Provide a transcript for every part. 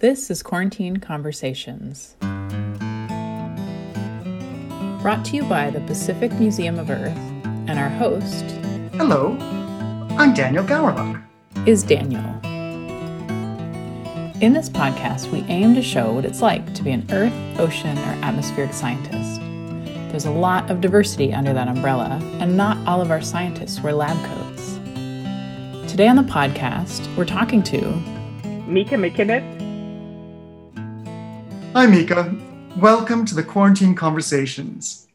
This is Quarantine Conversations. Brought to you by the Pacific Museum of Earth, and our host. Hello, I'm Daniel Gowerluck. Is Daniel. In this podcast, we aim to show what it's like to be an Earth, ocean, or atmospheric scientist. There's a lot of diversity under that umbrella, and not all of our scientists wear lab coats. Today on the podcast, we're talking to Mika McKinnon Hi, Mika. Welcome to the Quarantine Conversations.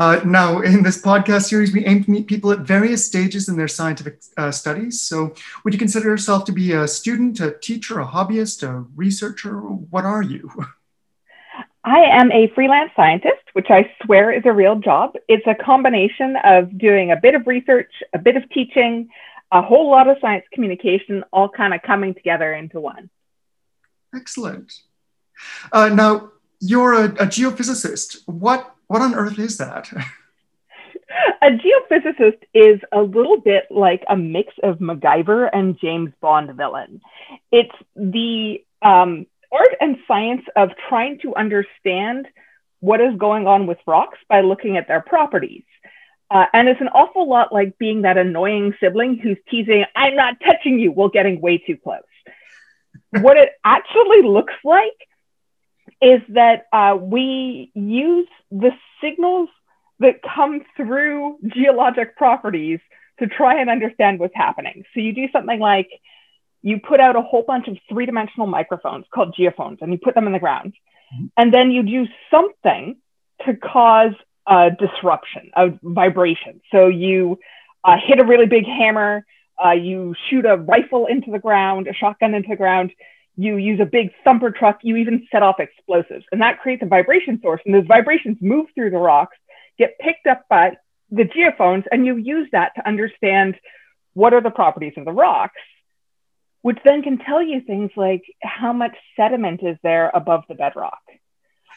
Uh, now, in this podcast series, we aim to meet people at various stages in their scientific uh, studies. So, would you consider yourself to be a student, a teacher, a hobbyist, a researcher? What are you? I am a freelance scientist, which I swear is a real job. It's a combination of doing a bit of research, a bit of teaching, a whole lot of science communication, all kind of coming together into one. Excellent. Uh, now, you're a, a, geophysicist. What, what on earth is that? a geophysicist is a little bit like a mix of MacGyver and James Bond villain. It's the um, art and science of trying to understand what is going on with rocks by looking at their properties. Uh, and it's an awful lot like being that annoying sibling who's teasing, I'm not touching you, while getting way too close. what it actually looks like is that uh, we use the signals that come through geologic properties to try and understand what's happening. So you do something like you put out a whole bunch of three dimensional microphones called geophones and you put them in the ground. Mm-hmm. And then you do something to cause a disruption, a vibration. So you uh, hit a really big hammer, uh, you shoot a rifle into the ground, a shotgun into the ground, you use a big thumper truck, you even set off explosives, and that creates a vibration source. And those vibrations move through the rocks, get picked up by the geophones, and you use that to understand what are the properties of the rocks, which then can tell you things like how much sediment is there above the bedrock.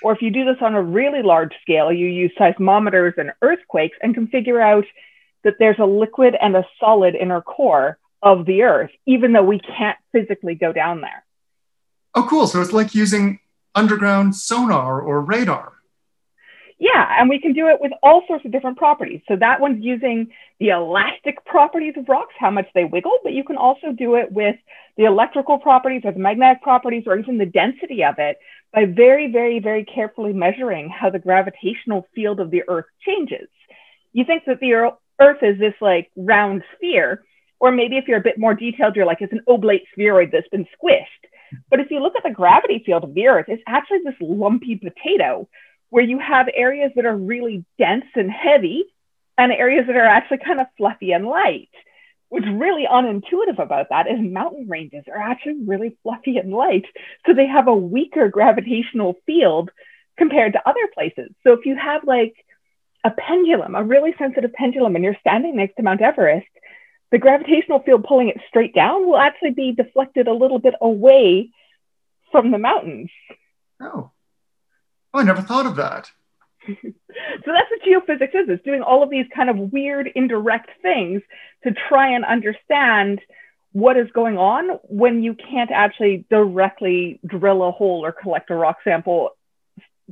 Or if you do this on a really large scale, you use seismometers and earthquakes and can figure out that there's a liquid and a solid inner core of the earth, even though we can't physically go down there. Oh, cool. So it's like using underground sonar or radar. Yeah, and we can do it with all sorts of different properties. So that one's using the elastic properties of rocks, how much they wiggle, but you can also do it with the electrical properties or the magnetic properties or even the density of it by very, very, very carefully measuring how the gravitational field of the Earth changes. You think that the Earth is this like round sphere, or maybe if you're a bit more detailed, you're like, it's an oblate spheroid that's been squished. But if you look at the gravity field of the Earth, it's actually this lumpy potato where you have areas that are really dense and heavy and areas that are actually kind of fluffy and light. What's really unintuitive about that is mountain ranges are actually really fluffy and light. So they have a weaker gravitational field compared to other places. So if you have like a pendulum, a really sensitive pendulum, and you're standing next to Mount Everest, the gravitational field pulling it straight down will actually be deflected a little bit away from the mountains. Oh, oh I never thought of that. so that's what geophysics is, it's doing all of these kind of weird indirect things to try and understand what is going on when you can't actually directly drill a hole or collect a rock sample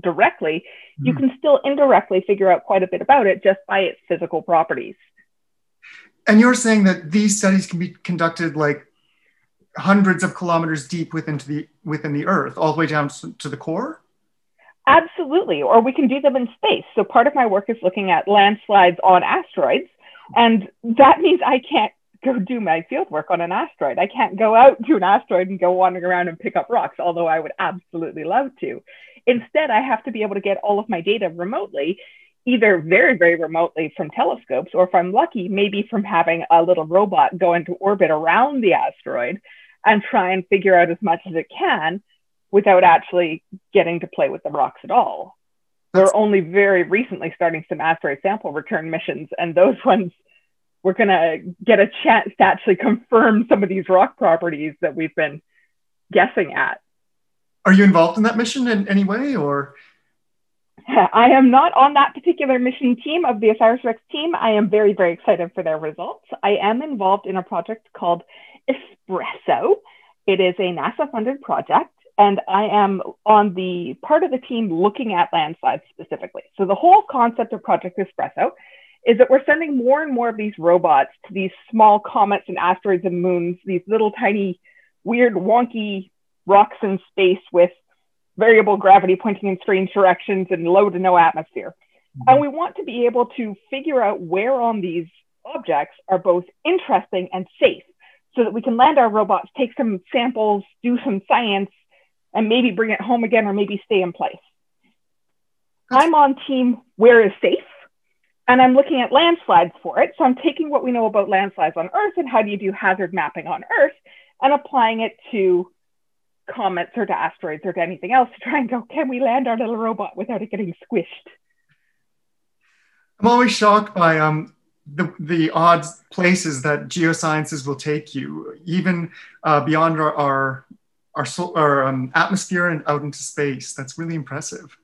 directly. Mm. You hmm. can still indirectly figure out quite a bit about it just by its physical properties and you're saying that these studies can be conducted like hundreds of kilometers deep within the within the earth all the way down to the core? Absolutely. Or we can do them in space. So part of my work is looking at landslides on asteroids. And that means i can't go do my field work on an asteroid. I can't go out to an asteroid and go wandering around and pick up rocks although i would absolutely love to. Instead i have to be able to get all of my data remotely either very, very remotely from telescopes, or if I'm lucky, maybe from having a little robot go into orbit around the asteroid and try and figure out as much as it can without actually getting to play with the rocks at all. We're only very recently starting some asteroid sample return missions, and those ones we're going to get a chance to actually confirm some of these rock properties that we've been guessing at. Are you involved in that mission in any way, or? I am not on that particular mission team of the OSIRIS-REx team. I am very, very excited for their results. I am involved in a project called Espresso. It is a NASA funded project and I am on the part of the team looking at landslides specifically. So the whole concept of Project Espresso is that we're sending more and more of these robots to these small comets and asteroids and moons, these little tiny, weird, wonky rocks in space with variable gravity pointing in strange directions and low to no atmosphere. Mm-hmm. And we want to be able to figure out where on these objects are both interesting and safe so that we can land our robots, take some samples, do some science, and maybe bring it home again or maybe stay in place. I'm on team where is safe, and I'm looking at landslides for it. So I'm taking what we know about landslides on Earth and how do you do hazard mapping on Earth and applying it to comets or to asteroids or to anything else to try and go, can we land our little robot without it getting squished? I'm always shocked by um, the, the odd places that geosciences will take you, even uh, beyond our, our, our, our um, atmosphere and out into space. That's really impressive.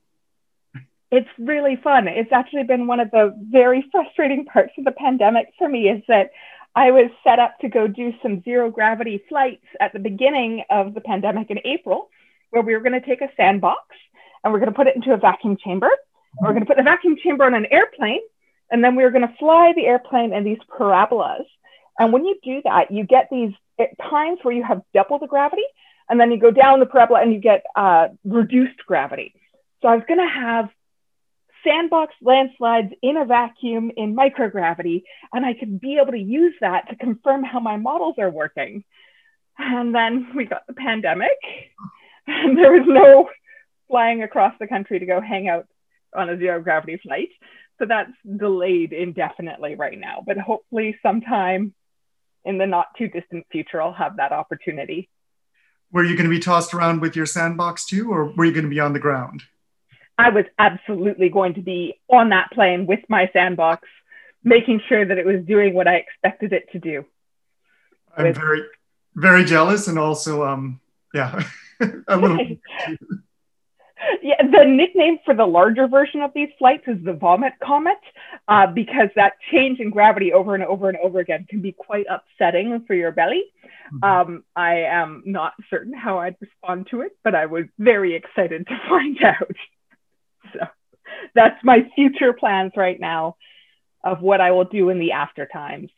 It's really fun. It's actually been one of the very frustrating parts of the pandemic for me is that I was set up to go do some zero gravity flights at the beginning of the pandemic in April, where we were going to take a sandbox and we're going to put it into a vacuum chamber. We're going to put the vacuum chamber on an airplane and then we were going to fly the airplane in these parabolas. And when you do that, you get these times where you have double the gravity, and then you go down the parabola and you get uh, reduced gravity. So I was going to have sandbox landslides in a vacuum in microgravity, and I could be able to use that to confirm how my models are working. And then we got the pandemic, and there was no flying across the country to go hang out on a zero gravity flight. So that's delayed indefinitely right now, but hopefully sometime in the not too distant future, I'll have that opportunity. Were you going to be tossed around with your sandbox too, or were you going to be on the ground? I was absolutely going to be on that plane with my sandbox, making sure that it was doing what I expected it to do. I'm with... very, very jealous, and also, um, yeah, a little. yeah, the nickname for the larger version of these flights is the vomit comet, uh, because that change in gravity over and over and over again can be quite upsetting for your belly. Mm-hmm. Um, I am not certain how I'd respond to it, but I was very excited to find out. so that's my future plans right now of what I will do in the after times.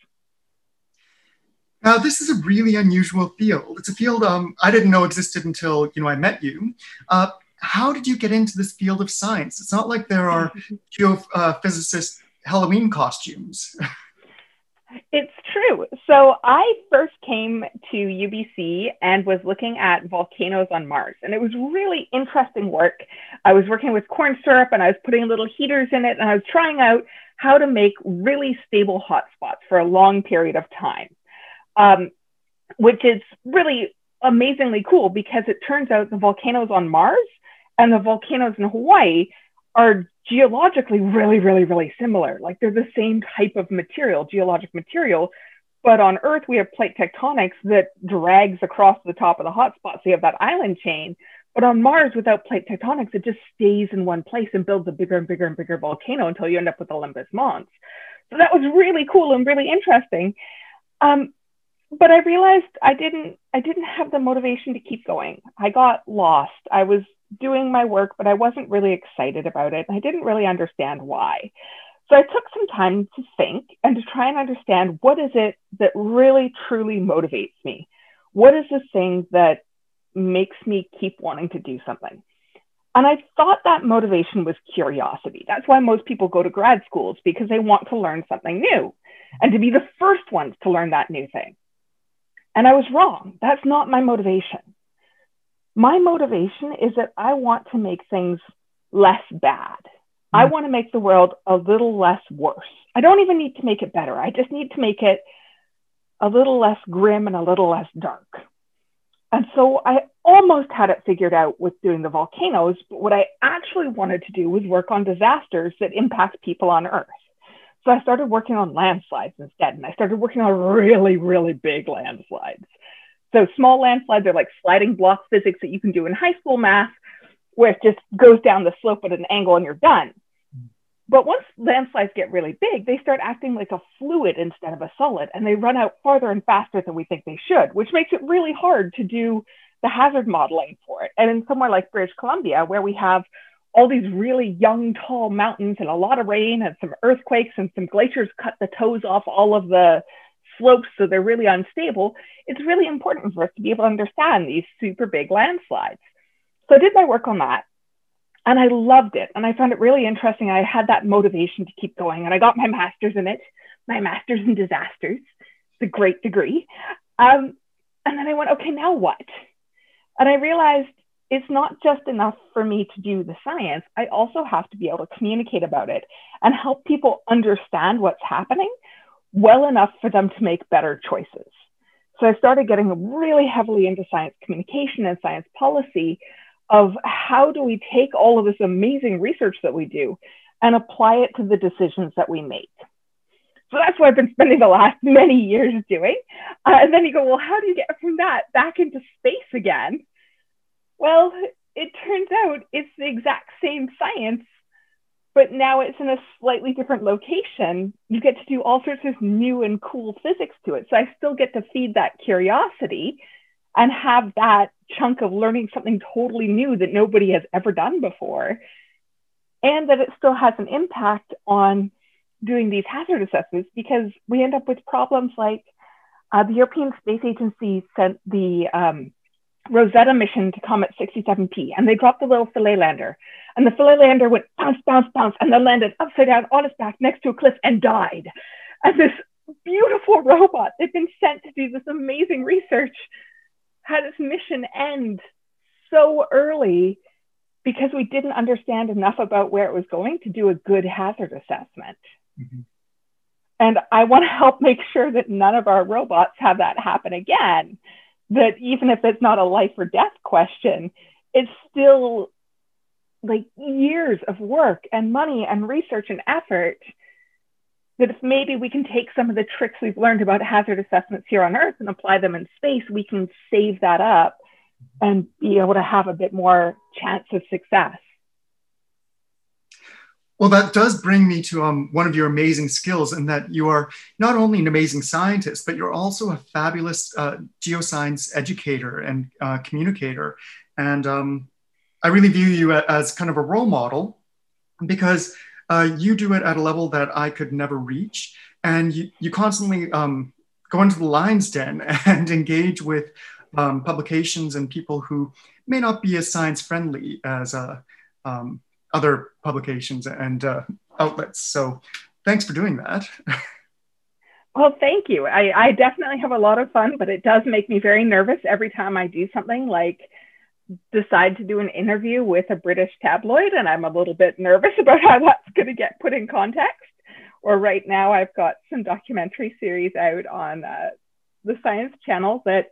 Now, this is a really unusual field. It's a field um, I didn't know existed until you know I met you. Uh, how did you get into this field of science? It's not like there are geophysicist Halloween costumes. It's true. So I first came to UBC and was looking at volcanoes on Mars, and it was really interesting work. I was working with corn syrup and I was putting little heaters in it, and I was trying out how to make really stable hotspots for a long period of time, um, which is really amazingly cool because it turns out the volcanoes on Mars and the volcanoes in Hawaii are geologically really, really, really similar. Like they're the same type of material, geologic material. But on Earth, we have plate tectonics that drags across the top of the hotspot. So you have that island chain. But on Mars, without plate tectonics, it just stays in one place and builds a bigger and bigger and bigger volcano until you end up with Olympus Mons. So that was really cool and really interesting. Um, but I realized I didn't I didn't have the motivation to keep going. I got lost. I was doing my work, but I wasn't really excited about it. I didn't really understand why. So I took some time to think and to try and understand what is it that really truly motivates me? What is the thing that makes me keep wanting to do something? And I thought that motivation was curiosity. That's why most people go to grad schools because they want to learn something new and to be the first ones to learn that new thing. And I was wrong. That's not my motivation my motivation is that I want to make things less bad. Mm. I want to make the world a little less worse. I don't even need to make it better. I just need to make it a little less grim and a little less dark. And so I almost had it figured out with doing the volcanoes, but what I actually wanted to do was work on disasters that impact people on Earth. So I started working on landslides instead, and I started working on really, really big landslides. So small landslides are like sliding block physics that you can do in high school math, where it just goes down the slope at an angle and you're done. But once landslides get really big, they start acting like a fluid instead of a solid, and they run out farther and faster than we think they should, which makes it really hard to do the hazard modeling for it. And in somewhere like British Columbia, where we have all these really young, tall mountains and a lot of rain and some earthquakes and some glaciers cut the toes off all of the slopes, so they're really unstable. It's really important for us to be able to understand these super big landslides. So I did my work on that and I loved it. And I found it really interesting. I had that motivation to keep going and I got my master's in it, my master's in disasters. It's a great degree. Um, and then I went, okay, now what? And I realized it's not just enough for me to do the science. I also have to be able to communicate about it and help people understand what's happening well enough for them to make better choices. So I started getting really heavily into science communication and science policy of how do we take all of this amazing research that we do and apply it to the decisions that we make. So that's what I've been spending the last many years doing. Uh, and then you go, well, how do you get from that back into space again? Well, it turns out it's the exact same science, but now it's in a slightly different location. You get to do all sorts of new and cool physics to it. So I still get to feed that curiosity and have that chunk of learning something totally new that nobody has ever done before. And that it still has an impact on doing these hazard assessments because we end up with problems like uh, the European Space Agency sent the um, Rosetta mission to Comet 67P, and they dropped the little Philae lander. And the Philae lander went bounce, bounce, bounce, and then landed upside down on its back next to a cliff and died. And this beautiful robot that had been sent to do this amazing research had its mission end so early because we didn't understand enough about where it was going to do a good hazard assessment. Mm-hmm. And I want to help make sure that none of our robots have that happen again that even if it's not a life or death question, it's still like years of work and money and research and effort that if maybe we can take some of the tricks we've learned about hazard assessments here on earth and apply them in space we can save that up and be able to have a bit more chance of success well, that does bring me to um, one of your amazing skills, in that you are not only an amazing scientist, but you're also a fabulous uh, geoscience educator and uh, communicator. And um, I really view you as kind of a role model because uh, you do it at a level that I could never reach. And you, you constantly um, go into the lion's den and engage with um, publications and people who may not be as science friendly as uh, um, other publications and uh, outlets. So thanks for doing that. Well, thank you. I, I definitely have a lot of fun, but it does make me very nervous every time I do something like decide to do an interview with a British tabloid, and I'm a little bit nervous about how that's going to get put in context. Or right now, I've got some documentary series out on uh, the Science Channel that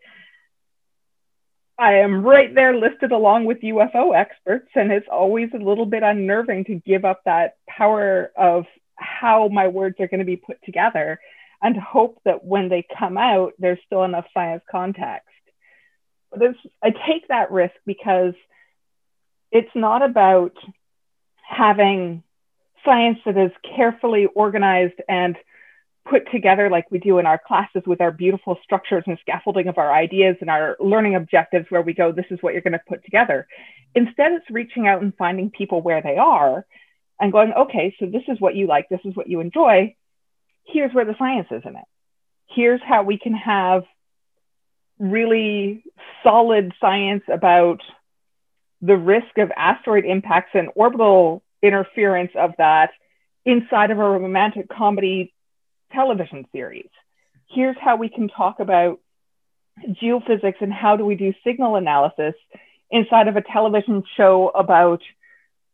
I am right there listed along with UFO experts, and it's always a little bit unnerving to give up that power of how my words are going to be put together and hope that when they come out, there's still enough science context. But I take that risk because it's not about having science that is carefully organized and put together like we do in our classes with our beautiful structures and scaffolding of our ideas and our learning objectives where we go this is what you're going to put together. Instead it's reaching out and finding people where they are and going okay so this is what you like this is what you enjoy. Here's where the science is in it. Here's how we can have really solid science about the risk of asteroid impacts and orbital interference of that inside of a romantic comedy television series. Here's how we can talk about geophysics and how do we do signal analysis inside of a television show about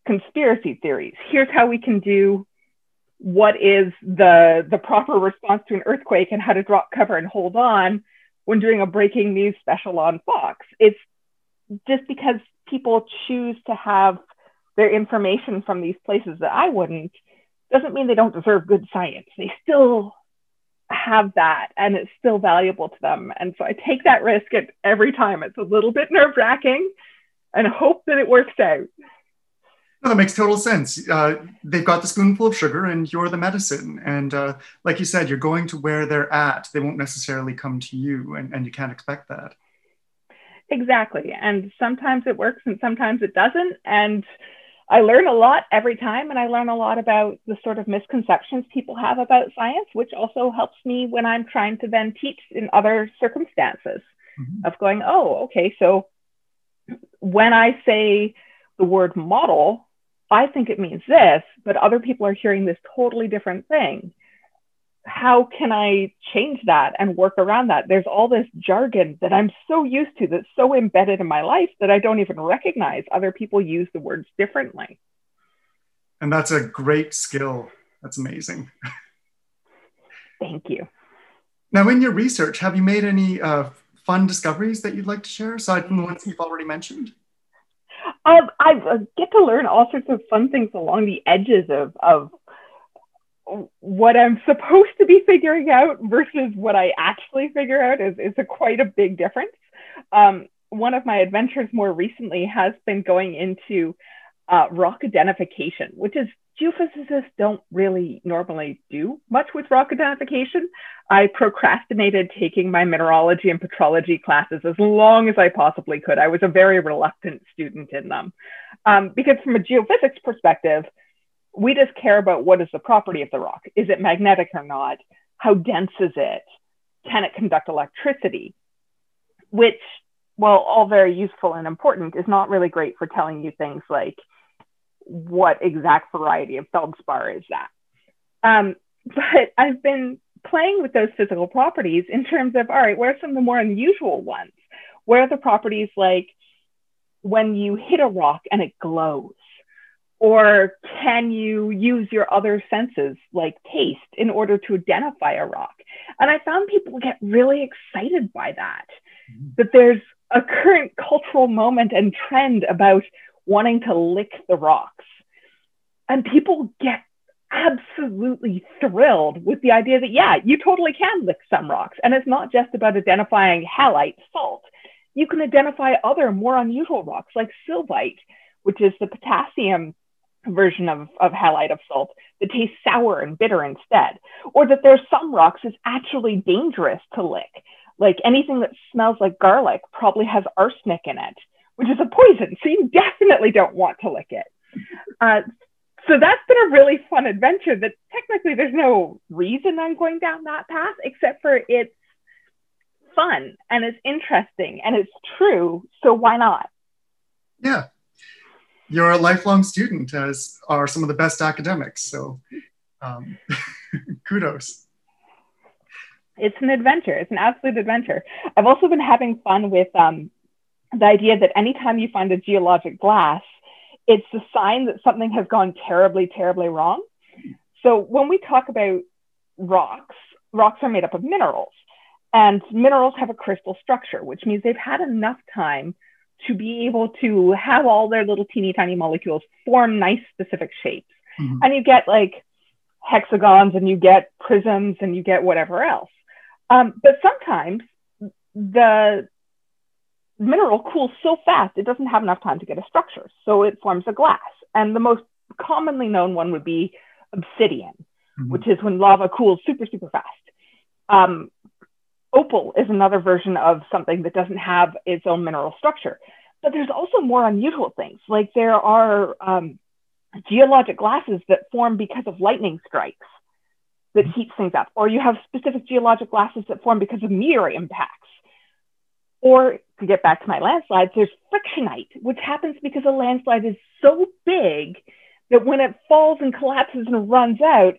conspiracy theories. Here's how we can do what is the the proper response to an earthquake and how to drop cover and hold on when doing a breaking news special on Fox. It's just because people choose to have their information from these places that I wouldn't doesn't mean they don't deserve good science. They still have that and it's still valuable to them. And so I take that risk at every time. It's a little bit nerve wracking and hope that it works out. No, that makes total sense. Uh, they've got the spoonful of sugar and you're the medicine. And uh, like you said, you're going to where they're at. They won't necessarily come to you and, and you can't expect that. Exactly. And sometimes it works and sometimes it doesn't. And I learn a lot every time, and I learn a lot about the sort of misconceptions people have about science, which also helps me when I'm trying to then teach in other circumstances mm-hmm. of going, oh, okay, so when I say the word model, I think it means this, but other people are hearing this totally different thing how can I change that and work around that? There's all this jargon that I'm so used to that's so embedded in my life that I don't even recognize other people use the words differently. And that's a great skill. That's amazing. Thank you. Now, in your research, have you made any uh, fun discoveries that you'd like to share aside from the ones you've already mentioned? Um, I uh, get to learn all sorts of fun things along the edges of, of what I'm supposed to be figuring out versus what I actually figure out is, is a quite a big difference. Um, one of my adventures more recently has been going into uh, rock identification, which is geophysicists don't really normally do much with rock identification. I procrastinated taking my mineralogy and petrology classes as long as I possibly could. I was a very reluctant student in them um, because, from a geophysics perspective, we just care about what is the property of the rock. Is it magnetic or not? How dense is it? Can it conduct electricity? Which, while all very useful and important, is not really great for telling you things like what exact variety of feldspar is that. Um, but I've been playing with those physical properties in terms of all right, where are some of the more unusual ones? Where are the properties like when you hit a rock and it glows? Or can you use your other senses like taste in order to identify a rock? And I found people get really excited by that, mm-hmm. that there's a current cultural moment and trend about wanting to lick the rocks. And people get absolutely thrilled with the idea that, yeah, you totally can lick some rocks. And it's not just about identifying halite, salt. You can identify other more unusual rocks like sylvite, which is the potassium version of, of halite of salt that tastes sour and bitter instead, or that there's some rocks is actually dangerous to lick. Like anything that smells like garlic probably has arsenic in it, which is a poison. So you definitely don't want to lick it. Uh, so that's been a really fun adventure that technically there's no reason I'm going down that path except for it's fun and it's interesting and it's true. So why not? Yeah, you're a lifelong student, as are some of the best academics. So um, kudos. It's an adventure. It's an absolute adventure. I've also been having fun with um, the idea that anytime you find a geologic glass, it's a sign that something has gone terribly, terribly wrong. So when we talk about rocks, rocks are made up of minerals. And minerals have a crystal structure, which means they've had enough time to be able to have all their little teeny tiny molecules form nice specific shapes. Mm-hmm. And you get like hexagons and you get prisms and you get whatever else. Um, but sometimes the mineral cools so fast it doesn't have enough time to get a structure. So it forms a glass. And the most commonly known one would be obsidian, mm-hmm. which is when lava cools super, super fast. Um, opal is another version of something that doesn't have its own mineral structure. But there's also more unusual things. Like there are um, geologic glasses that form because of lightning strikes that heats things up, or you have specific geologic glasses that form because of meteor impacts. Or to get back to my landslides, there's frictionite, which happens because a landslide is so big that when it falls and collapses and runs out,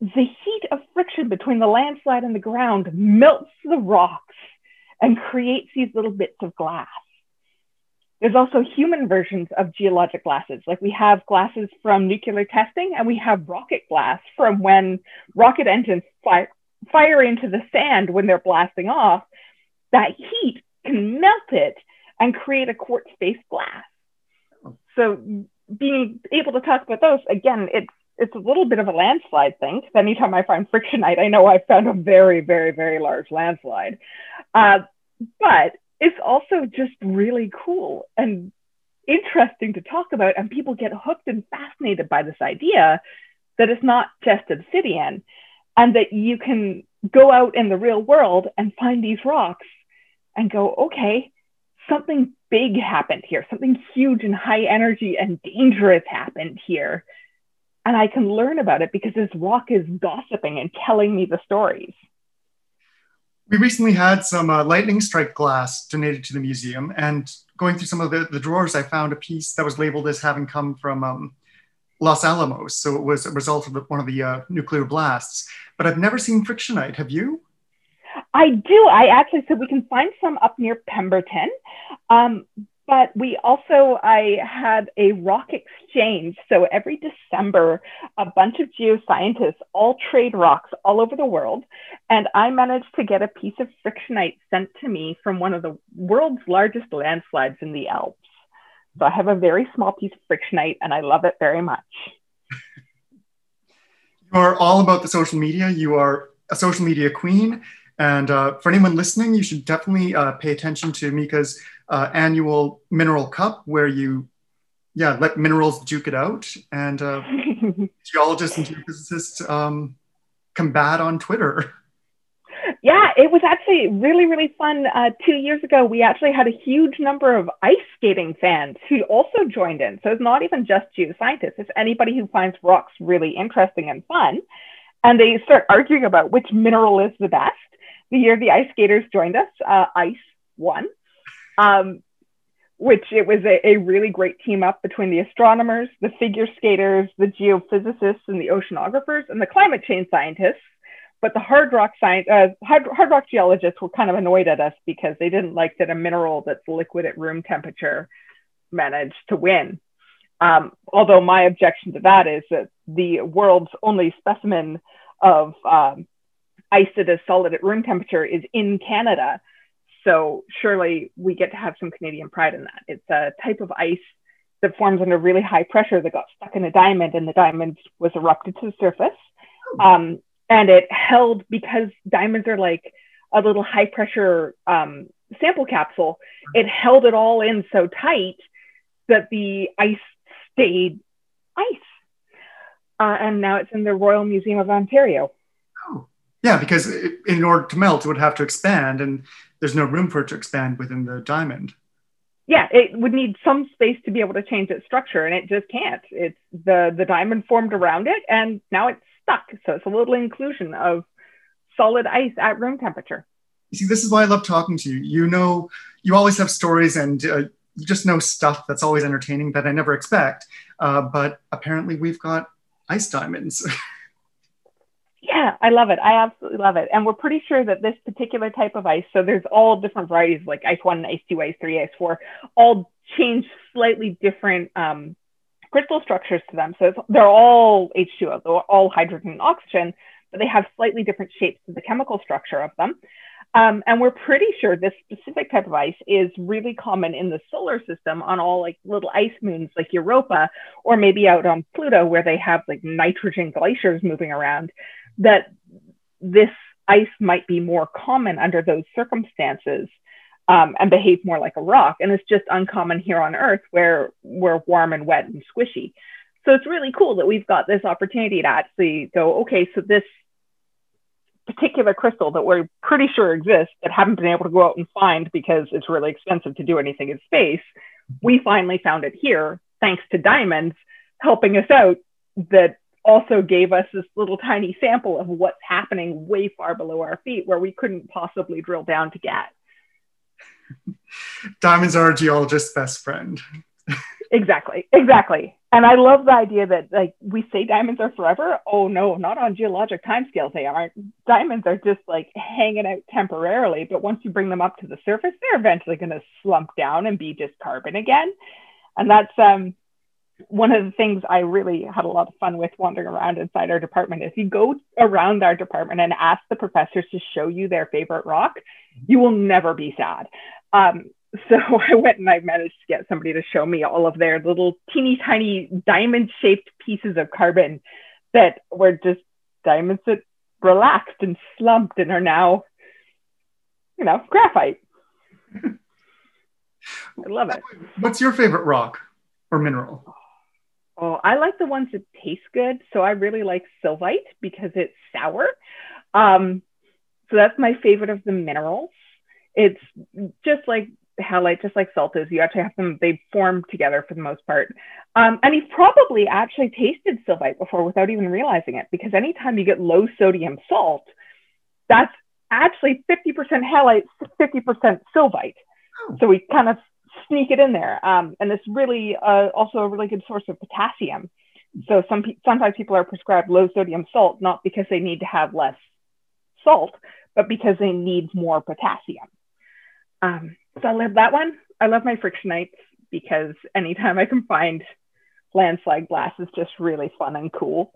the heat of friction between the landslide and the ground melts the rocks and creates these little bits of glass. There's also human versions of geologic glasses. Like we have glasses from nuclear testing and we have rocket glass from when rocket engines fire, into the sand when they're blasting off. That heat can melt it and create a quartz-based glass. So being able to talk about those, again, it's it's a little bit of a landslide thing. Anytime I find frictionite, I know I've found a very, very, very large landslide. Uh, but it's also just really cool and interesting to talk about. And people get hooked and fascinated by this idea that it's not just obsidian and that you can go out in the real world and find these rocks and go, okay, something big happened here, something huge and high energy and dangerous happened here. And I can learn about it because this rock is gossiping and telling me the stories. We recently had some uh, lightning strike glass donated to the museum, and going through some of the, the drawers, I found a piece that was labeled as having come from um, Los Alamos. So it was a result of the, one of the uh, nuclear blasts. But I've never seen frictionite. Have you? I do. I actually, so we can find some up near Pemberton. Um, but we also, I had a rock exchange. So every December, a bunch of geoscientists all trade rocks all over the world. And I managed to get a piece of frictionite sent to me from one of the world's largest landslides in the Alps. So I have a very small piece of frictionite and I love it very much. You are all about the social media. You are a social media queen. And uh, for anyone listening, you should definitely uh, pay attention to Mika's uh, annual mineral cup, where you, yeah, let minerals duke it out, and uh, geologists and geophysicists um, combat on Twitter. Yeah, it was actually really, really fun. Uh, two years ago, we actually had a huge number of ice skating fans who also joined in. So it's not even just geoscientists; it's anybody who finds rocks really interesting and fun. And they start arguing about which mineral is the best the year the ice skaters joined us, uh, ice won, um, which it was a, a, really great team up between the astronomers, the figure skaters, the geophysicists, and the oceanographers, and the climate change scientists. But the hard rock science, uh, hard, hard rock geologists were kind of annoyed at us because they didn't like that a mineral that's liquid at room temperature managed to win. Um, although my objection to that is that the world's only specimen of um, ice that is solid at room temperature is in Canada. So surely we get to have some Canadian pride in that. It's a type of ice that forms under really high pressure that got stuck in a diamond and the diamond was erupted to the surface. Um, and it held because diamonds are like a little high pressure um, sample capsule, it held it all in so tight that the ice stayed ice. Uh, and now it's in the Royal Museum of Ontario. Yeah, because in order to melt, it would have to expand, and there's no room for it to expand within the diamond. Yeah, it would need some space to be able to change its structure, and it just can't. It's the the diamond formed around it, and now it's stuck. So it's a little inclusion of solid ice at room temperature. You see, this is why I love talking to you. You know, you always have stories, and uh, you just know stuff that's always entertaining that I never expect. Uh, but apparently, we've got ice diamonds. Yeah, I love it. I absolutely love it. And we're pretty sure that this particular type of ice, so there's all different varieties like ice one, ice two, ice three, ice four, all change slightly different um, crystal structures to them. So they're all H2O, they're all hydrogen and oxygen, but they have slightly different shapes to the chemical structure of them. Um, and we're pretty sure this specific type of ice is really common in the solar system on all like little ice moons like Europa, or maybe out on Pluto where they have like nitrogen glaciers moving around that this ice might be more common under those circumstances um, and behave more like a rock. And it's just uncommon here on Earth where we're warm and wet and squishy. So it's really cool that we've got this opportunity to actually go, okay, so this particular crystal that we're pretty sure exists that haven't been able to go out and find because it's really expensive to do anything in space, we finally found it here thanks to diamonds helping us out that also gave us this little tiny sample of what's happening way far below our feet where we couldn't possibly drill down to get. Diamonds are a geologist's best friend. exactly, exactly. And I love the idea that like we say diamonds are forever. Oh no, not on geologic timescales they aren't. Diamonds are just like hanging out temporarily, but once you bring them up to the surface, they're eventually going to slump down and be just carbon again. And that's um one of the things I really had a lot of fun with wandering around inside our department is you go around our department and ask the professors to show you their favorite rock, you will never be sad. Um, so I went and I managed to get somebody to show me all of their little teeny tiny diamond shaped pieces of carbon that were just diamonds that relaxed and slumped and are now, you know, graphite. I love it. What's your favorite rock or mineral? Oh, I like the ones that taste good. So I really like sylvite because it's sour. Um, so that's my favorite of the minerals. It's just like halite, just like salt is. You actually have them, they form together for the most part. Um, and you've probably actually tasted sylvite before without even realizing it, because anytime you get low sodium salt, that's actually 50% halite, 50% sylvite. Oh. So we kind of sneak it in there. Um, and it's really uh, also a really good source of potassium. So some pe- sometimes people are prescribed low sodium salt, not because they need to have less salt, but because they need more potassium. Um, so I love that one. I love my frictionites because anytime I can find landslide glass is just really fun and cool.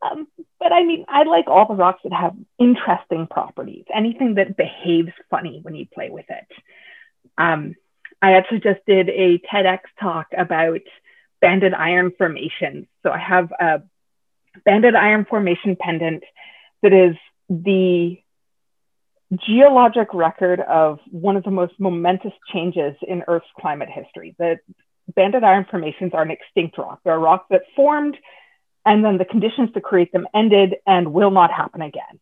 Um, but I mean, I like all the rocks that have interesting properties, anything that behaves funny when you play with it. Um, I actually just did a TEDx talk about banded iron formations. So I have a banded iron formation pendant that is the geologic record of one of the most momentous changes in Earth's climate history. The banded iron formations are an extinct rock. They're a rock that formed and then the conditions to create them ended and will not happen again.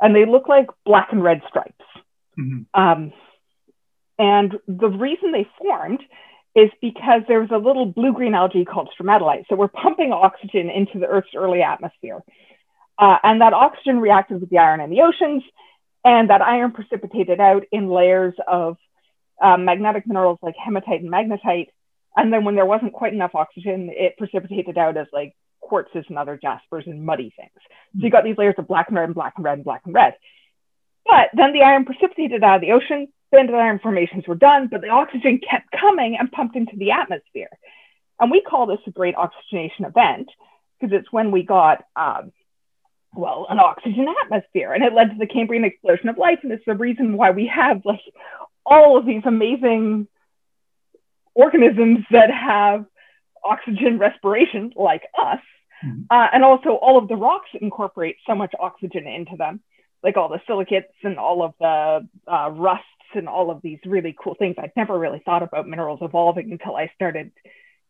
And they look like black and red stripes. Mm-hmm. Um, and the reason they formed is because there was a little blue green algae called stromatolite. So we're pumping oxygen into the Earth's early atmosphere. Uh, and that oxygen reacted with the iron in the oceans, and that iron precipitated out in layers of uh, magnetic minerals like hematite and magnetite. And then when there wasn't quite enough oxygen, it precipitated out as like quartzes and other jaspers and muddy things. So you got these layers of black and red and black and red and black and red. But then the iron precipitated out of the ocean, The iron formations were done, but the oxygen kept coming and pumped into the atmosphere. And we call this a great oxygenation event because it's when we got, um, well, an oxygen atmosphere. And it led to the Cambrian explosion of life. And it's the reason why we have like all of these amazing organisms that have oxygen respiration, like us. Mm-hmm. Uh, and also all of the rocks incorporate so much oxygen into them like all the silicates and all of the uh, rusts and all of these really cool things. I'd never really thought about minerals evolving until I started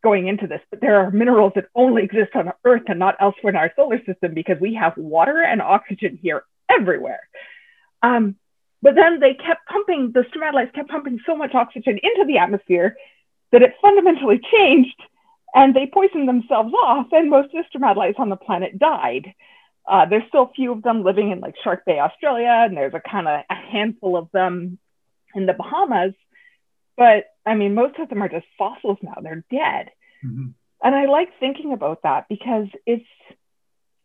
going into this. But there are minerals that only exist on Earth and not elsewhere in our solar system because we have water and oxygen here everywhere. Um, but then they kept pumping, the stromatolites kept pumping so much oxygen into the atmosphere that it fundamentally changed and they poisoned themselves off, and most of the stromatolites on the planet died. Uh, there's still a few of them living in like Shark Bay, Australia, and there's a kind of a handful of them in the Bahamas. But I mean, most of them are just fossils now, they're dead. Mm-hmm. And I like thinking about that because it's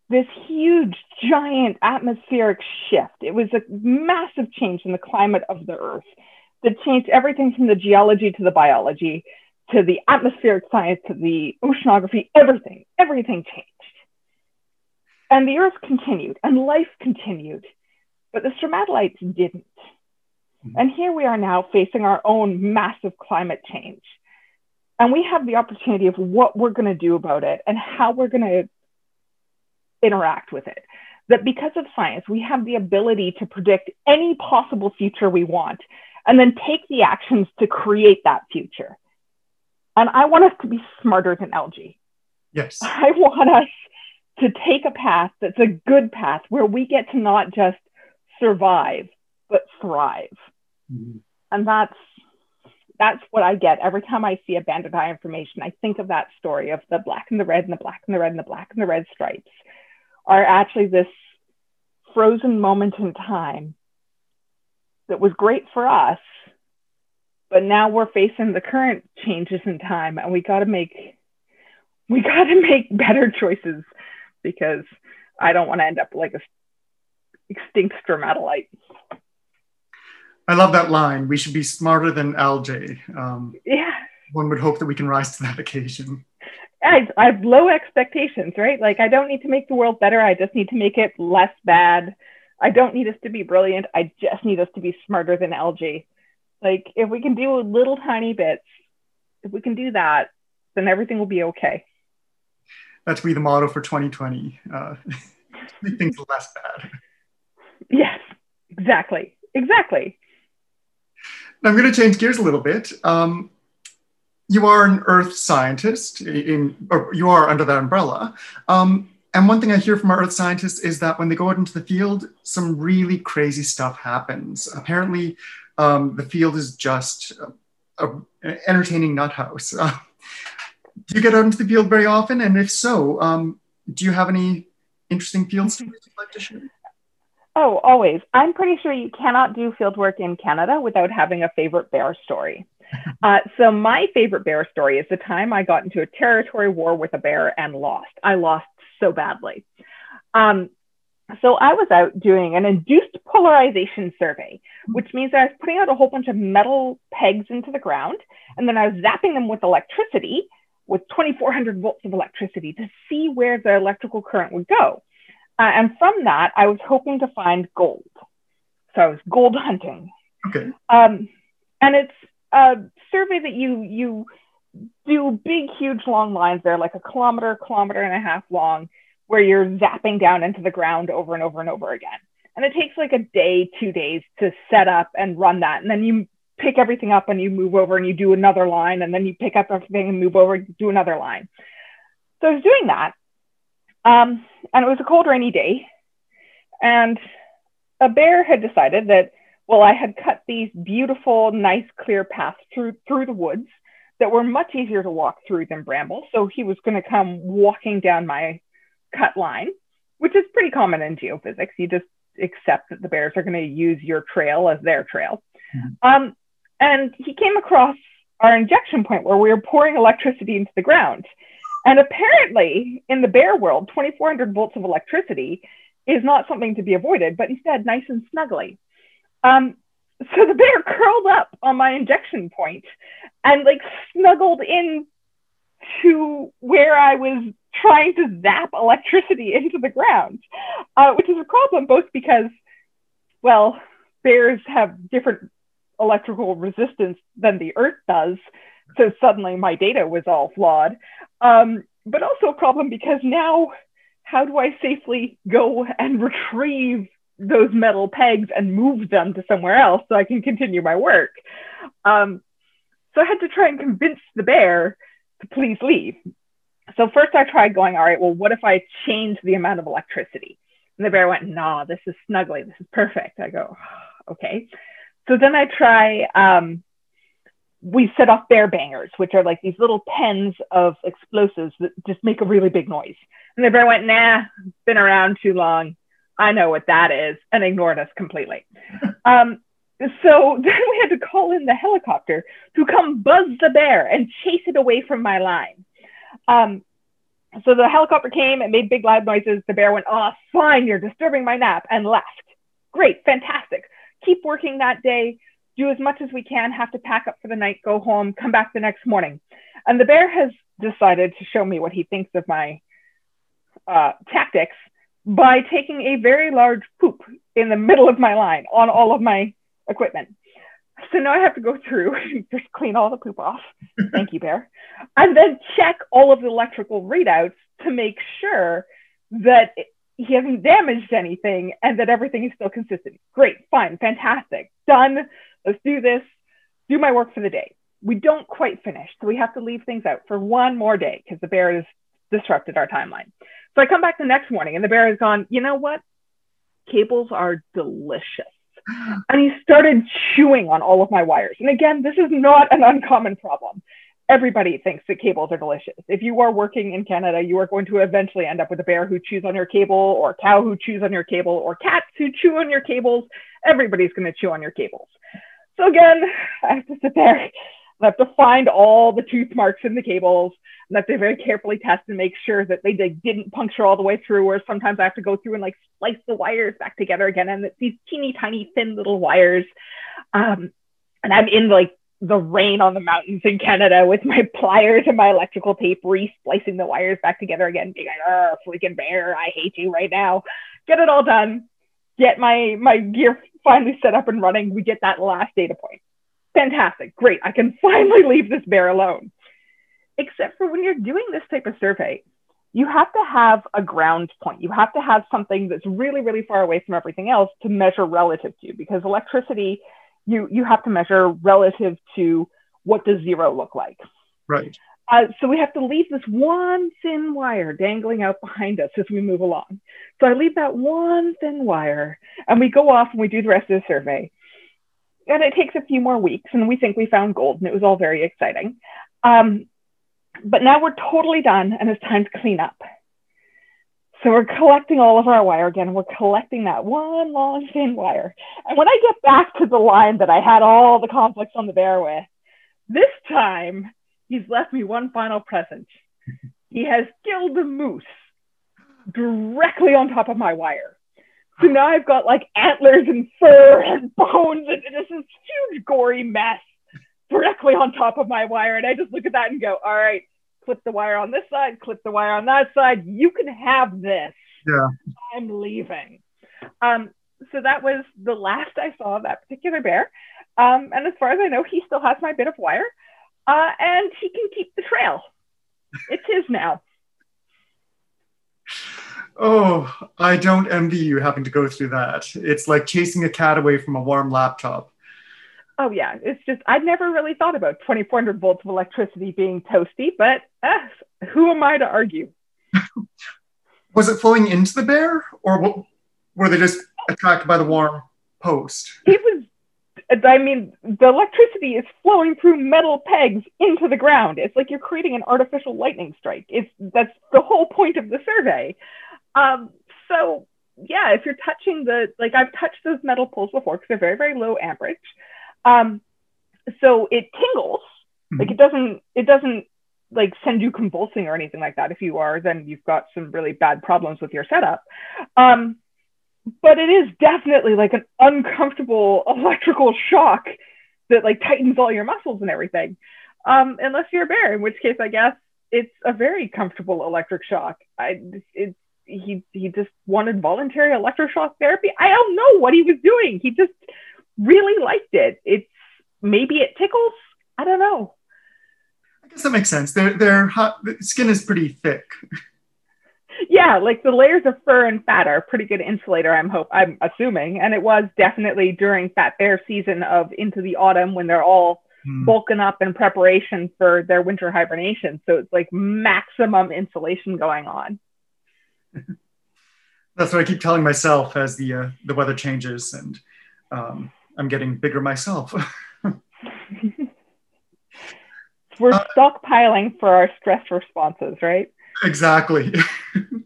this huge, giant atmospheric shift. It was a massive change in the climate of the Earth that changed everything from the geology to the biology to the atmospheric science to the oceanography, everything, everything changed. And the Earth continued and life continued, but the stromatolites didn't. Mm-hmm. And here we are now facing our own massive climate change. And we have the opportunity of what we're going to do about it and how we're going to interact with it. That because of science, we have the ability to predict any possible future we want and then take the actions to create that future. And I want us to be smarter than algae. Yes. I want us to take a path that's a good path where we get to not just survive but thrive mm-hmm. and that's that's what i get every time i see a banded iron formation i think of that story of the black and the red and the black and the red and the black and the red stripes are actually this frozen moment in time that was great for us but now we're facing the current changes in time and we got to make we got to make better choices because I don't want to end up like a extinct stromatolite. I love that line. We should be smarter than algae. Um, yeah. One would hope that we can rise to that occasion. I, I have low expectations, right? Like, I don't need to make the world better. I just need to make it less bad. I don't need us to be brilliant. I just need us to be smarter than algae. Like, if we can do little tiny bits, if we can do that, then everything will be okay that to be the motto for 2020. Uh, make things less bad. Yes, exactly. Exactly. I'm going to change gears a little bit. Um, you are an earth scientist in, or you are under that umbrella. Um, and one thing I hear from our earth scientists is that when they go out into the field, some really crazy stuff happens. Apparently, um, the field is just a, an entertaining nut house. Uh, do you get out into the field very often? And if so, um, do you have any interesting field stories you'd like to share? Oh, always. I'm pretty sure you cannot do field work in Canada without having a favorite bear story. Uh, so my favorite bear story is the time I got into a territory war with a bear and lost. I lost so badly. Um, so I was out doing an induced polarization survey, which means I was putting out a whole bunch of metal pegs into the ground, and then I was zapping them with electricity, with 2,400 volts of electricity, to see where the electrical current would go. Uh, and from that, I was hoping to find gold. So I was gold hunting. Okay. Um, and it's a survey that you you do big, huge, long lines. They're like a kilometer, kilometer and a half long, where you're zapping down into the ground over and over and over again. And it takes like a day, two days to set up and run that. And then you pick everything up and you move over and you do another line. And then you pick up everything and move over and do another line. So I was doing that. Um, and it was a cold, rainy day. And a bear had decided that well, I had cut these beautiful, nice, clear paths through through the woods that were much easier to walk through than brambles. So he was going to come walking down my cut line, which is pretty common in geophysics. You just accept that the bears are going to use your trail as their trail. Mm-hmm. Um, and he came across our injection point where we were pouring electricity into the ground. And apparently, in the bear world, 2,400 volts of electricity is not something to be avoided, but instead nice and snuggly. Um, so the bear curled up on my injection point and like snuggled in to where I was trying to zap electricity into the ground, uh, which is a problem both because, well, bears have different electrical resistance than the Earth does. So suddenly my data was all flawed. Um, but also a problem because now, how do I safely go and retrieve those metal pegs and move them to somewhere else so I can continue my work. Um, so I had to try and convince the bear to please leave. So first I tried going, all right, well, what if I change the amount of electricity? And the bear went, nah, this is snuggly. This is perfect. I go, okay. So then I try, um, we set off bear bangers, which are like these little pens of explosives that just make a really big noise. And the bear went, nah, been around too long. I know what that is, and ignored us completely. Um, so then we had to call in the helicopter to come buzz the bear and chase it away from my line. Um, so the helicopter came and made big loud noises. The bear went, Oh, fine, you're disturbing my nap, and left. Great, fantastic. Keep working that day, do as much as we can, have to pack up for the night, go home, come back the next morning. And the bear has decided to show me what he thinks of my uh, tactics by taking a very large poop in the middle of my line on all of my equipment. So now I have to go through and just clean all the poop off. Thank you, Bear. And then check all of the electrical readouts to make sure that he hasn't damaged anything and that everything is still consistent. Great, fine, fantastic, done. Let's do this. Do my work for the day. We don't quite finish, so we have to leave things out for one more day because the bear has disrupted our timeline. So I come back the next morning and the bear has gone, you know what? Cables are delicious. And he started chewing on all of my wires. And again, this is not an uncommon problem. Everybody thinks that cables are delicious. If you are working in Canada, you are going to eventually end up with a bear who chews on your cable, or a cow who chews on your cable, or cats who chew on your cables. Everybody's going to chew on your cables. So again, I have to sit there and I have to find all the tooth marks in the cables and that they very carefully test and make sure that they, they didn't puncture all the way through. Or sometimes I have to go through and like splice the wires back together again, and it's these teeny tiny thin little wires. Um, and I'm in like the rain on the mountains in Canada with my pliers and my electrical tape, re-splicing the wires back together again, being like, "Oh, freaking bear, I hate you right now." Get it all done. Get my my gear finally set up and running. We get that last data point. Fantastic, great. I can finally leave this bear alone except for when you're doing this type of survey, you have to have a ground point. You have to have something that's really, really far away from everything else to measure relative to, because electricity, you you have to measure relative to what does zero look like. Right. Uh, so we have to leave this one thin wire dangling out behind us as we move along. So I leave that one thin wire, and we go off and we do the rest of the survey. and it takes a few more weeks, and we think we found gold, and it was all very exciting. Um, but now we're totally done, and it's time to clean up. So we're collecting all of our wire again. We're collecting that one long thin wire. And when I get back to the line that I had all the conflicts on the bear with, this time he's left me one final present. He has killed a moose directly on top of my wire. So now I've got like antlers and fur and bones and this is huge gory mess directly on top of my wire. And I just look at that and go, all right, clip the wire on this side, clip the wire on that side. You can have this. Yeah. I'm leaving. Um, so that was the last I saw of that particular bear. Um, and as far as I know, he still has my bit of wire uh, and he can keep the trail. It's his now. Oh, I don't envy you having to go through that. It's like chasing a cat away from a warm laptop. Oh yeah, it's just I'd never really thought about 2400 volts of electricity being toasty, but uh, who am I to argue? Was it flowing into the bear, or what, were they just attracted by the warm post? It was. I mean, the electricity is flowing through metal pegs into the ground. It's like you're creating an artificial lightning strike. It's that's the whole point of the survey. Um, so yeah, if you're touching the like I've touched those metal poles before because they're very very low amperage. Um, so it tingles. Mm-hmm. Like it doesn't it doesn't like send you convulsing or anything like that. If you are, then you've got some really bad problems with your setup. Um, but it is definitely like an uncomfortable electrical shock that like tightens all your muscles and everything. Um, unless you're a bear, in which case I guess it's a very comfortable electric shock. I it's he he just wanted voluntary electroshock therapy. I don't know what he was doing. He just really liked it. It's maybe it tickles. I don't know. I guess that makes sense. Their their hot, skin is pretty thick. Yeah, like the layers of fur and fat are a pretty good insulator. I'm hope I'm assuming, and it was definitely during fat bear season of into the autumn when they're all hmm. bulking up in preparation for their winter hibernation. So it's like maximum insulation going on. That's what I keep telling myself as the uh, the weather changes and um, I'm getting bigger myself. We're uh, stockpiling for our stress responses, right? Exactly.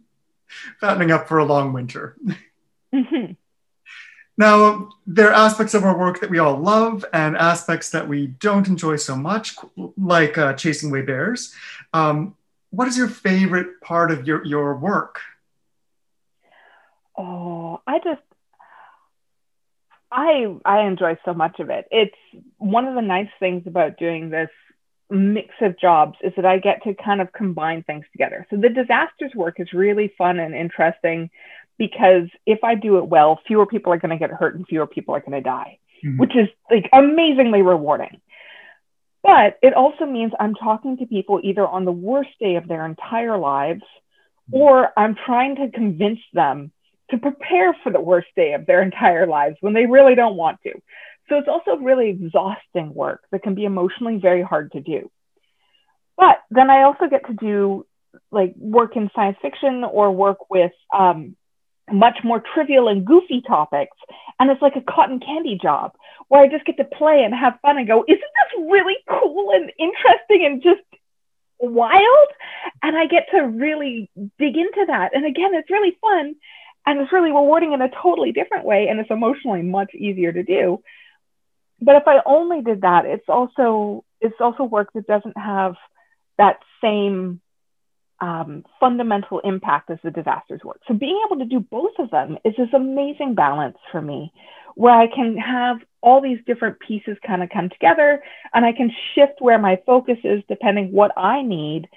Fattening up for a long winter. Mm-hmm. Now, there are aspects of our work that we all love and aspects that we don't enjoy so much, like uh, chasing away bears. Um, what is your favorite part of your, your work? Oh, I just I I enjoy so much of it. It's one of the nice things about doing this mix of jobs is that I get to kind of combine things together. So the disasters work is really fun and interesting because if I do it well, fewer people are going to get hurt and fewer people are going to die, mm-hmm. which is like amazingly rewarding. But it also means I'm talking to people either on the worst day of their entire lives mm-hmm. or I'm trying to convince them to prepare for the worst day of their entire lives when they really don't want to. So it's also really exhausting work that can be emotionally very hard to do. But then I also get to do like work in science fiction or work with um, much more trivial and goofy topics. And it's like a cotton candy job where I just get to play and have fun and go, isn't this really cool and interesting and just wild? And I get to really dig into that. And again, it's really fun and it's really rewarding in a totally different way and it's emotionally much easier to do but if i only did that it's also it's also work that doesn't have that same um, fundamental impact as the disasters work so being able to do both of them is this amazing balance for me where i can have all these different pieces kind of come together and i can shift where my focus is depending what i need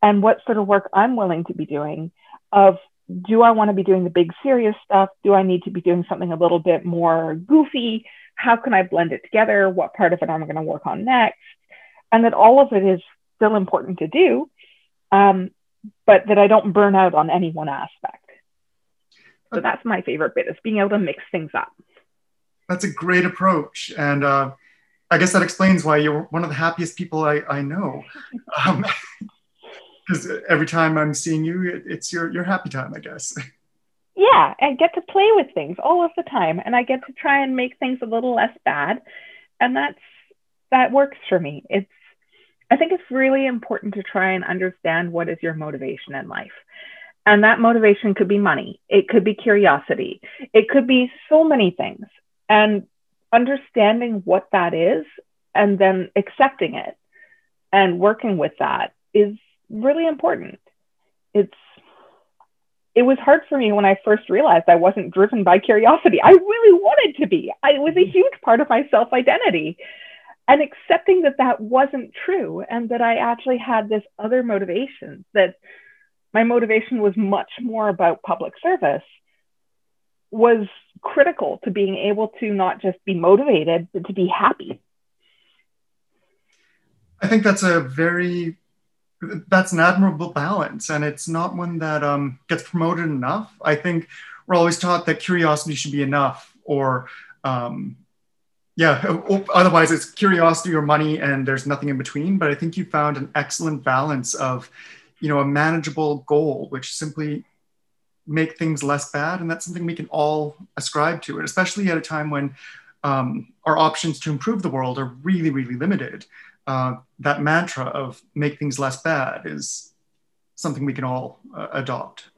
and what sort of work i'm willing to be doing of do I want to be doing the big serious stuff? Do I need to be doing something a little bit more goofy? How can I blend it together? What part of it am I going to work on next? And that all of it is still important to do, um, but that I don't burn out on any one aspect. So that's my favorite bit is being able to mix things up. That's a great approach. And uh, I guess that explains why you're one of the happiest people I, I know. Um, because every time I'm seeing you, it's your your happy time, I guess. Yeah, I get to play with things all of the time and I get to try and make things a little less bad. And that's that works for me. It's I think it's really important to try and understand what is your motivation in life. And that motivation could be money, it could be curiosity, it could be so many things. And understanding what that is and then accepting it and working with that is really important. It's it was hard for me when I first realized I wasn't driven by curiosity. I really wanted to be. I, it was a mm-hmm. huge part of my self identity. And accepting that that wasn't true and that I actually had this other motivation, that my motivation was much more about public service, was critical to being able to not just be motivated, but to be happy. I think that's a very that's an admirable balance and it's not one that um, gets promoted enough. I think we're always taught that curiosity should be enough or um, yeah otherwise it's curiosity or money and there's nothing in between but i think you found an excellent balance of you know a manageable goal which simply make things less bad and that's something we can all ascribe to and especially at a time when um, our options to improve the world are really really limited uh, that mantra of make things less bad is something we can all uh, adopt.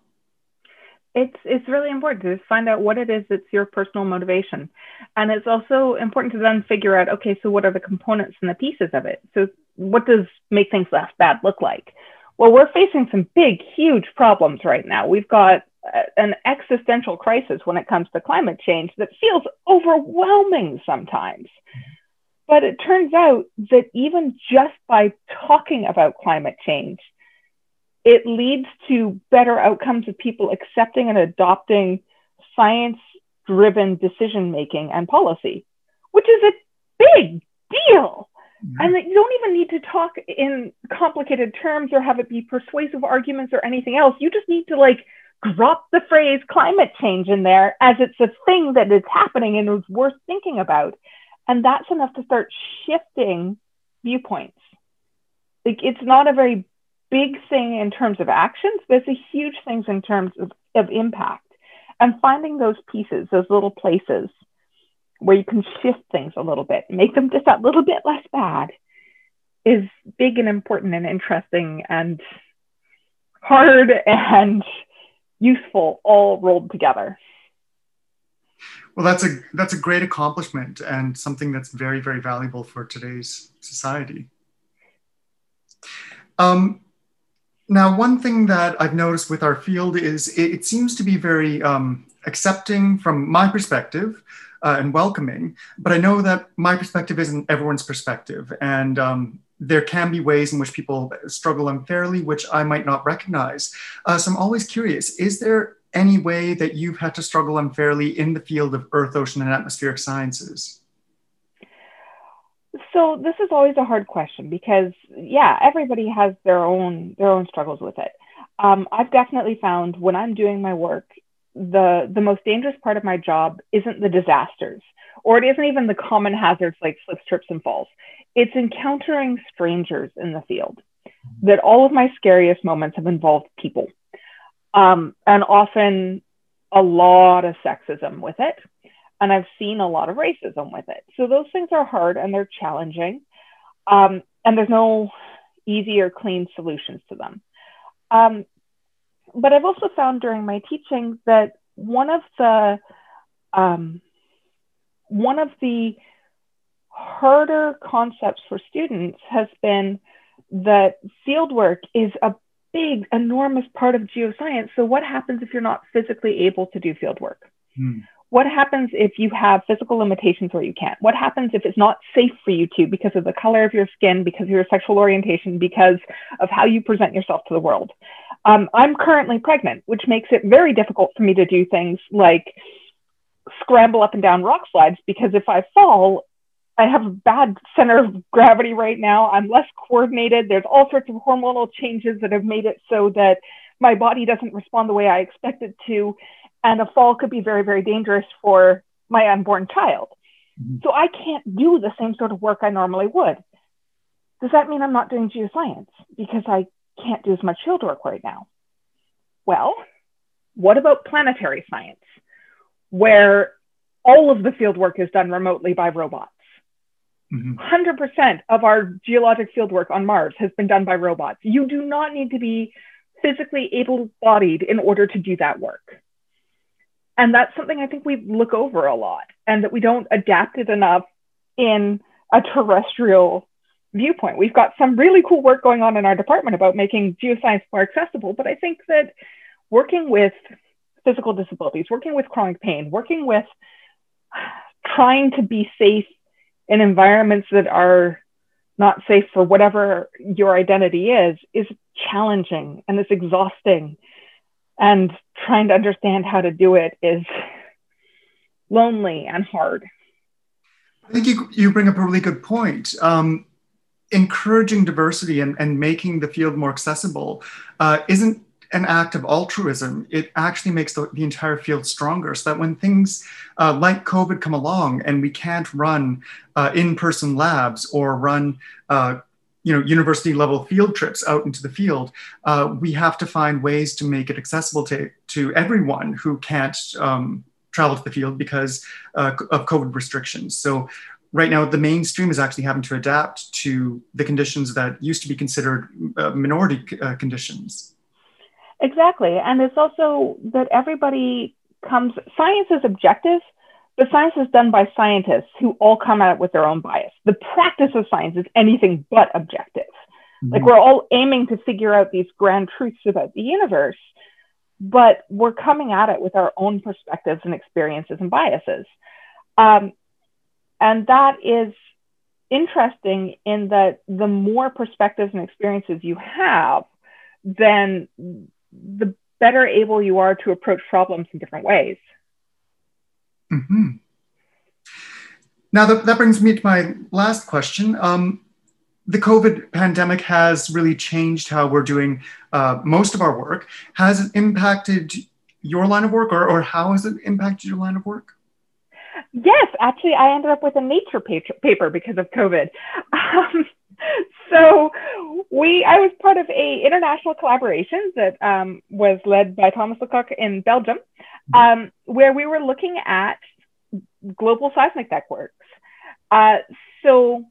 It's, it's really important to find out what it is that's your personal motivation. And it's also important to then figure out okay, so what are the components and the pieces of it? So, what does make things less bad look like? Well, we're facing some big, huge problems right now. We've got an existential crisis when it comes to climate change that feels overwhelming sometimes. But it turns out that even just by talking about climate change, it leads to better outcomes of people accepting and adopting science driven decision making and policy, which is a big deal. Mm-hmm. And that you don't even need to talk in complicated terms or have it be persuasive arguments or anything else. You just need to like drop the phrase climate change in there as it's a thing that is happening and is worth thinking about. And that's enough to start shifting viewpoints. Like it's not a very big thing in terms of actions, but it's a huge thing in terms of, of impact. And finding those pieces, those little places where you can shift things a little bit, make them just that little bit less bad, is big and important and interesting and hard and useful all rolled together. Well, that's a that's a great accomplishment and something that's very very valuable for today's society. Um, now, one thing that I've noticed with our field is it, it seems to be very um, accepting from my perspective uh, and welcoming, but I know that my perspective isn't everyone's perspective, and um, there can be ways in which people struggle unfairly, which I might not recognize. Uh, so I'm always curious: is there any way that you've had to struggle unfairly in the field of earth, ocean, and atmospheric sciences? So this is always a hard question because yeah, everybody has their own their own struggles with it. Um, I've definitely found when I'm doing my work, the the most dangerous part of my job isn't the disasters, or it isn't even the common hazards like slips, trips, and falls. It's encountering strangers in the field. That all of my scariest moments have involved people um, and often a lot of sexism with it. And I've seen a lot of racism with it. So those things are hard and they're challenging. Um, and there's no easy or clean solutions to them. Um, but I've also found during my teaching that one of the um, one of the harder concepts for students has been that fieldwork is a big, enormous part of geoscience. So, what happens if you're not physically able to do field work? Hmm. What happens if you have physical limitations where you can't? What happens if it's not safe for you to because of the color of your skin, because of your sexual orientation, because of how you present yourself to the world? Um, I'm currently pregnant, which makes it very difficult for me to do things like scramble up and down rock slides because if I fall, I have a bad center of gravity right now. I'm less coordinated. There's all sorts of hormonal changes that have made it so that my body doesn't respond the way I expect it to. And a fall could be very, very dangerous for my unborn child. Mm-hmm. So I can't do the same sort of work I normally would. Does that mean I'm not doing geoscience because I can't do as much field work right now? Well, What about planetary science, where all of the field work is done remotely by robots? Mm-hmm. 100% of our geologic field work on Mars has been done by robots. You do not need to be physically able bodied in order to do that work. And that's something I think we look over a lot and that we don't adapt it enough in a terrestrial viewpoint. We've got some really cool work going on in our department about making geoscience more accessible, but I think that working with physical disabilities, working with chronic pain, working with trying to be safe in environments that are not safe for whatever your identity is, is challenging and it's exhausting. And trying to understand how to do it is lonely and hard. I think you, you bring up a really good point. Um, encouraging diversity and, and making the field more accessible uh, isn't an act of altruism. It actually makes the, the entire field stronger so that when things uh, like COVID come along and we can't run uh, in-person labs or run uh, you know, university level field trips out into the field, uh, we have to find ways to make it accessible to, to everyone who can't um, travel to the field because uh, of COVID restrictions. So right now the mainstream is actually having to adapt to the conditions that used to be considered uh, minority uh, conditions. Exactly. And it's also that everybody comes, science is objective, but science is done by scientists who all come at it with their own bias. The practice of science is anything but objective. Mm-hmm. Like we're all aiming to figure out these grand truths about the universe, but we're coming at it with our own perspectives and experiences and biases. Um, and that is interesting in that the more perspectives and experiences you have, then the better able you are to approach problems in different ways. Mm-hmm. Now, that, that brings me to my last question. Um, the COVID pandemic has really changed how we're doing uh, most of our work. Has it impacted your line of work, or, or how has it impacted your line of work? Yes, actually, I ended up with a Nature paper because of COVID. Um, so we, I was part of a international collaboration that um, was led by Thomas Lecoq in Belgium, um, where we were looking at global seismic networks. Uh, so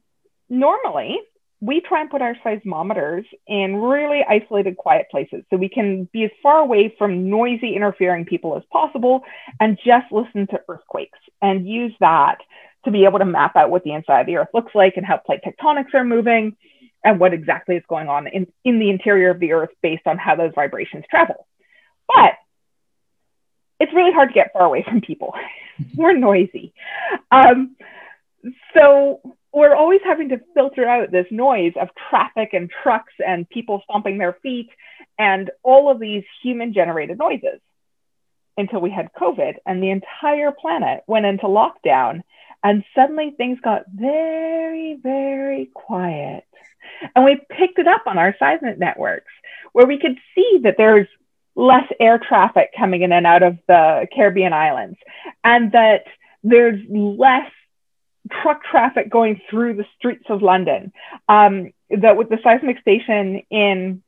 normally we try and put our seismometers in really isolated, quiet places so we can be as far away from noisy, interfering people as possible and just listen to earthquakes and use that to be able to map out what the inside of the earth looks like and how plate tectonics are moving and what exactly is going on in, in the interior of the earth based on how those vibrations travel. But it's really hard to get far away from people. We're noisy. Um, so we're always having to filter out this noise of traffic and trucks and people stomping their feet and all of these human generated noises until we had COVID and the entire planet went into lockdown. And suddenly things got very, very quiet. And we picked it up on our seismic networks where we could see that there's less air traffic coming in and out of the Caribbean islands and that there's less truck traffic going through the streets of London. Um, that with the seismic station in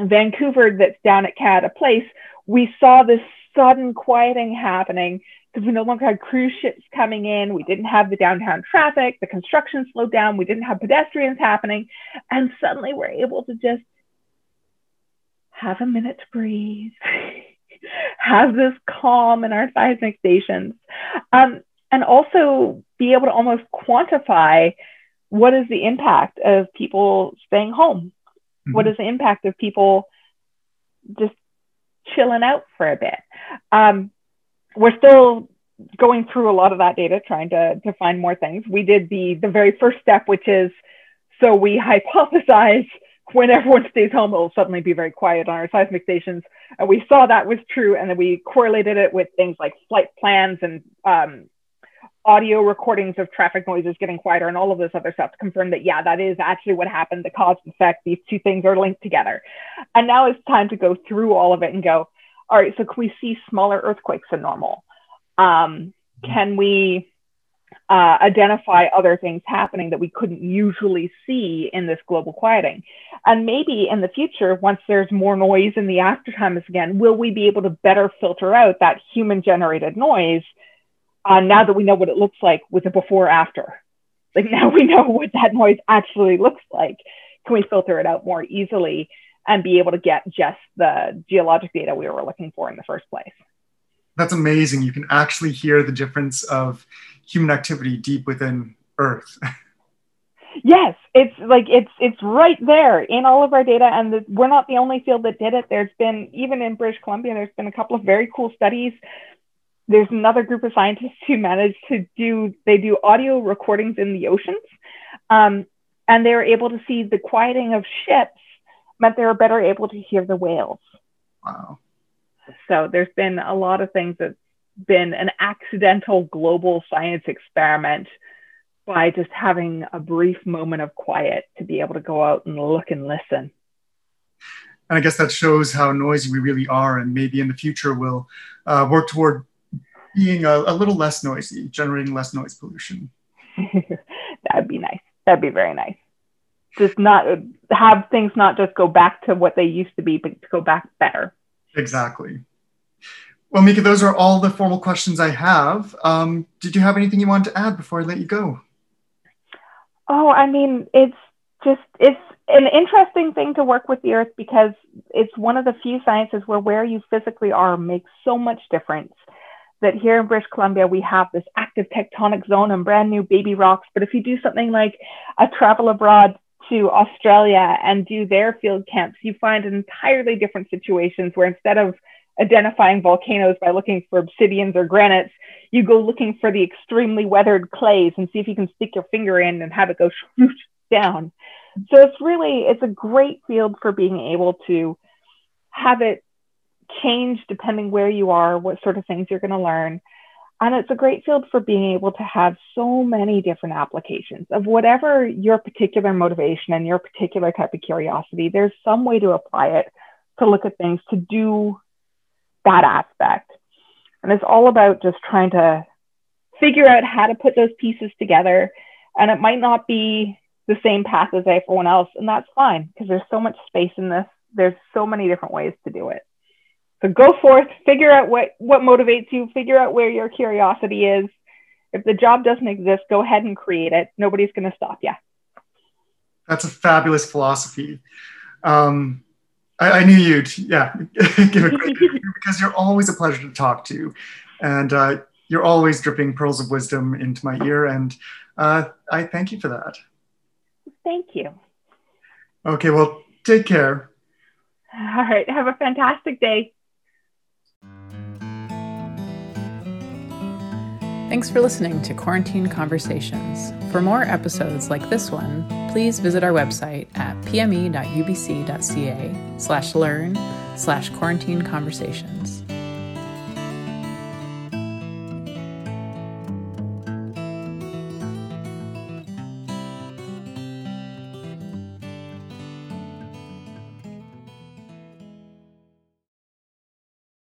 Vancouver that's down at Canada Place, we saw this sudden quieting happening because we no longer had cruise ships coming in. We didn't have the downtown traffic. The construction slowed down. We didn't have pedestrians happening. And suddenly we're able to just have a minute to breathe, have this calm in our seismic stations. Um, and also be able to almost quantify what is the impact of people staying home? Mm-hmm. What is the impact of people just chilling out for a bit? Um, we're still going through a lot of that data, trying to, to find more things. We did the, the very first step, which is so we hypothesize when everyone stays home, it'll suddenly be very quiet on our seismic stations. And we saw that was true. And then we correlated it with things like flight plans and um, audio recordings of traffic noises getting quieter and all of this other stuff to confirm that, yeah, that is actually what happened. The cause and effect, these two things are linked together. And now it's time to go through all of it and go, all right, so can we see smaller earthquakes than normal? Um, can we uh, identify other things happening that we couldn't usually see in this global quieting. And maybe in the future, once there's more noise in the aftertimes again, will we be able to better filter out that human generated noise uh, now that we know what it looks like with the before after? Like now we know what that noise actually looks like. Can we filter it out more easily and be able to get just the geologic data we were looking for in the first place? That's amazing. You can actually hear the difference of human activity deep within Earth. yes, it's like it's it's right there in all of our data, and the, we're not the only field that did it. There's been even in British Columbia, there's been a couple of very cool studies. There's another group of scientists who managed to do they do audio recordings in the oceans, um, and they were able to see the quieting of ships meant they were better able to hear the whales. Wow. So there's been a lot of things that's been an accidental global science experiment by just having a brief moment of quiet to be able to go out and look and listen. And I guess that shows how noisy we really are, and maybe in the future we'll uh, work toward being a, a, little less noisy, generating less noise pollution. That'd be nice. That'd be very nice. Just not have things not just go back to what they used to be, but to go back better. Exactly. Well, Mika, those are all the formal questions I have. Um, did you have anything you wanted to add before I let you go? Oh, I mean, it's just it's an interesting thing to work with the earth because it's one of the few sciences where where you physically are makes so much difference that here in British Columbia we have this active tectonic zone and brand new baby rocks but if you do something like a travel abroad to Australia and do their field camps you find entirely different situations where instead of identifying volcanoes by looking for obsidians or granites, you go looking for the extremely weathered clays and see if you can stick your finger in and have it go down. So it's really it's a great field for being able to have it change depending where you are, what sort of things you're going to learn. And it's a great field for being able to have so many different applications of whatever your particular motivation and your particular type of curiosity. There's some way to apply it to look at things to do that aspect. And it's all about just trying to figure out how to put those pieces together. And it might not be the same path as everyone else, and that's fine because there's so much space in this. There's so many different ways to do it. So go forth, figure out what, what motivates you, figure out where your curiosity is. If the job doesn't exist, go ahead and create it. Nobody's going to stop you. That's a fabulous philosophy. Um, I, I knew you'd, yeah, give a great because you're always a pleasure to talk to. And uh, you're always dripping pearls of wisdom into my ear. And uh, I thank you for that. Thank you. Okay, well, take care. All right. Have a fantastic day. Thanks for listening to Quarantine Conversations. For more episodes like this one, please visit our website at pme.ubc.ca slash learn slash quarantine conversations.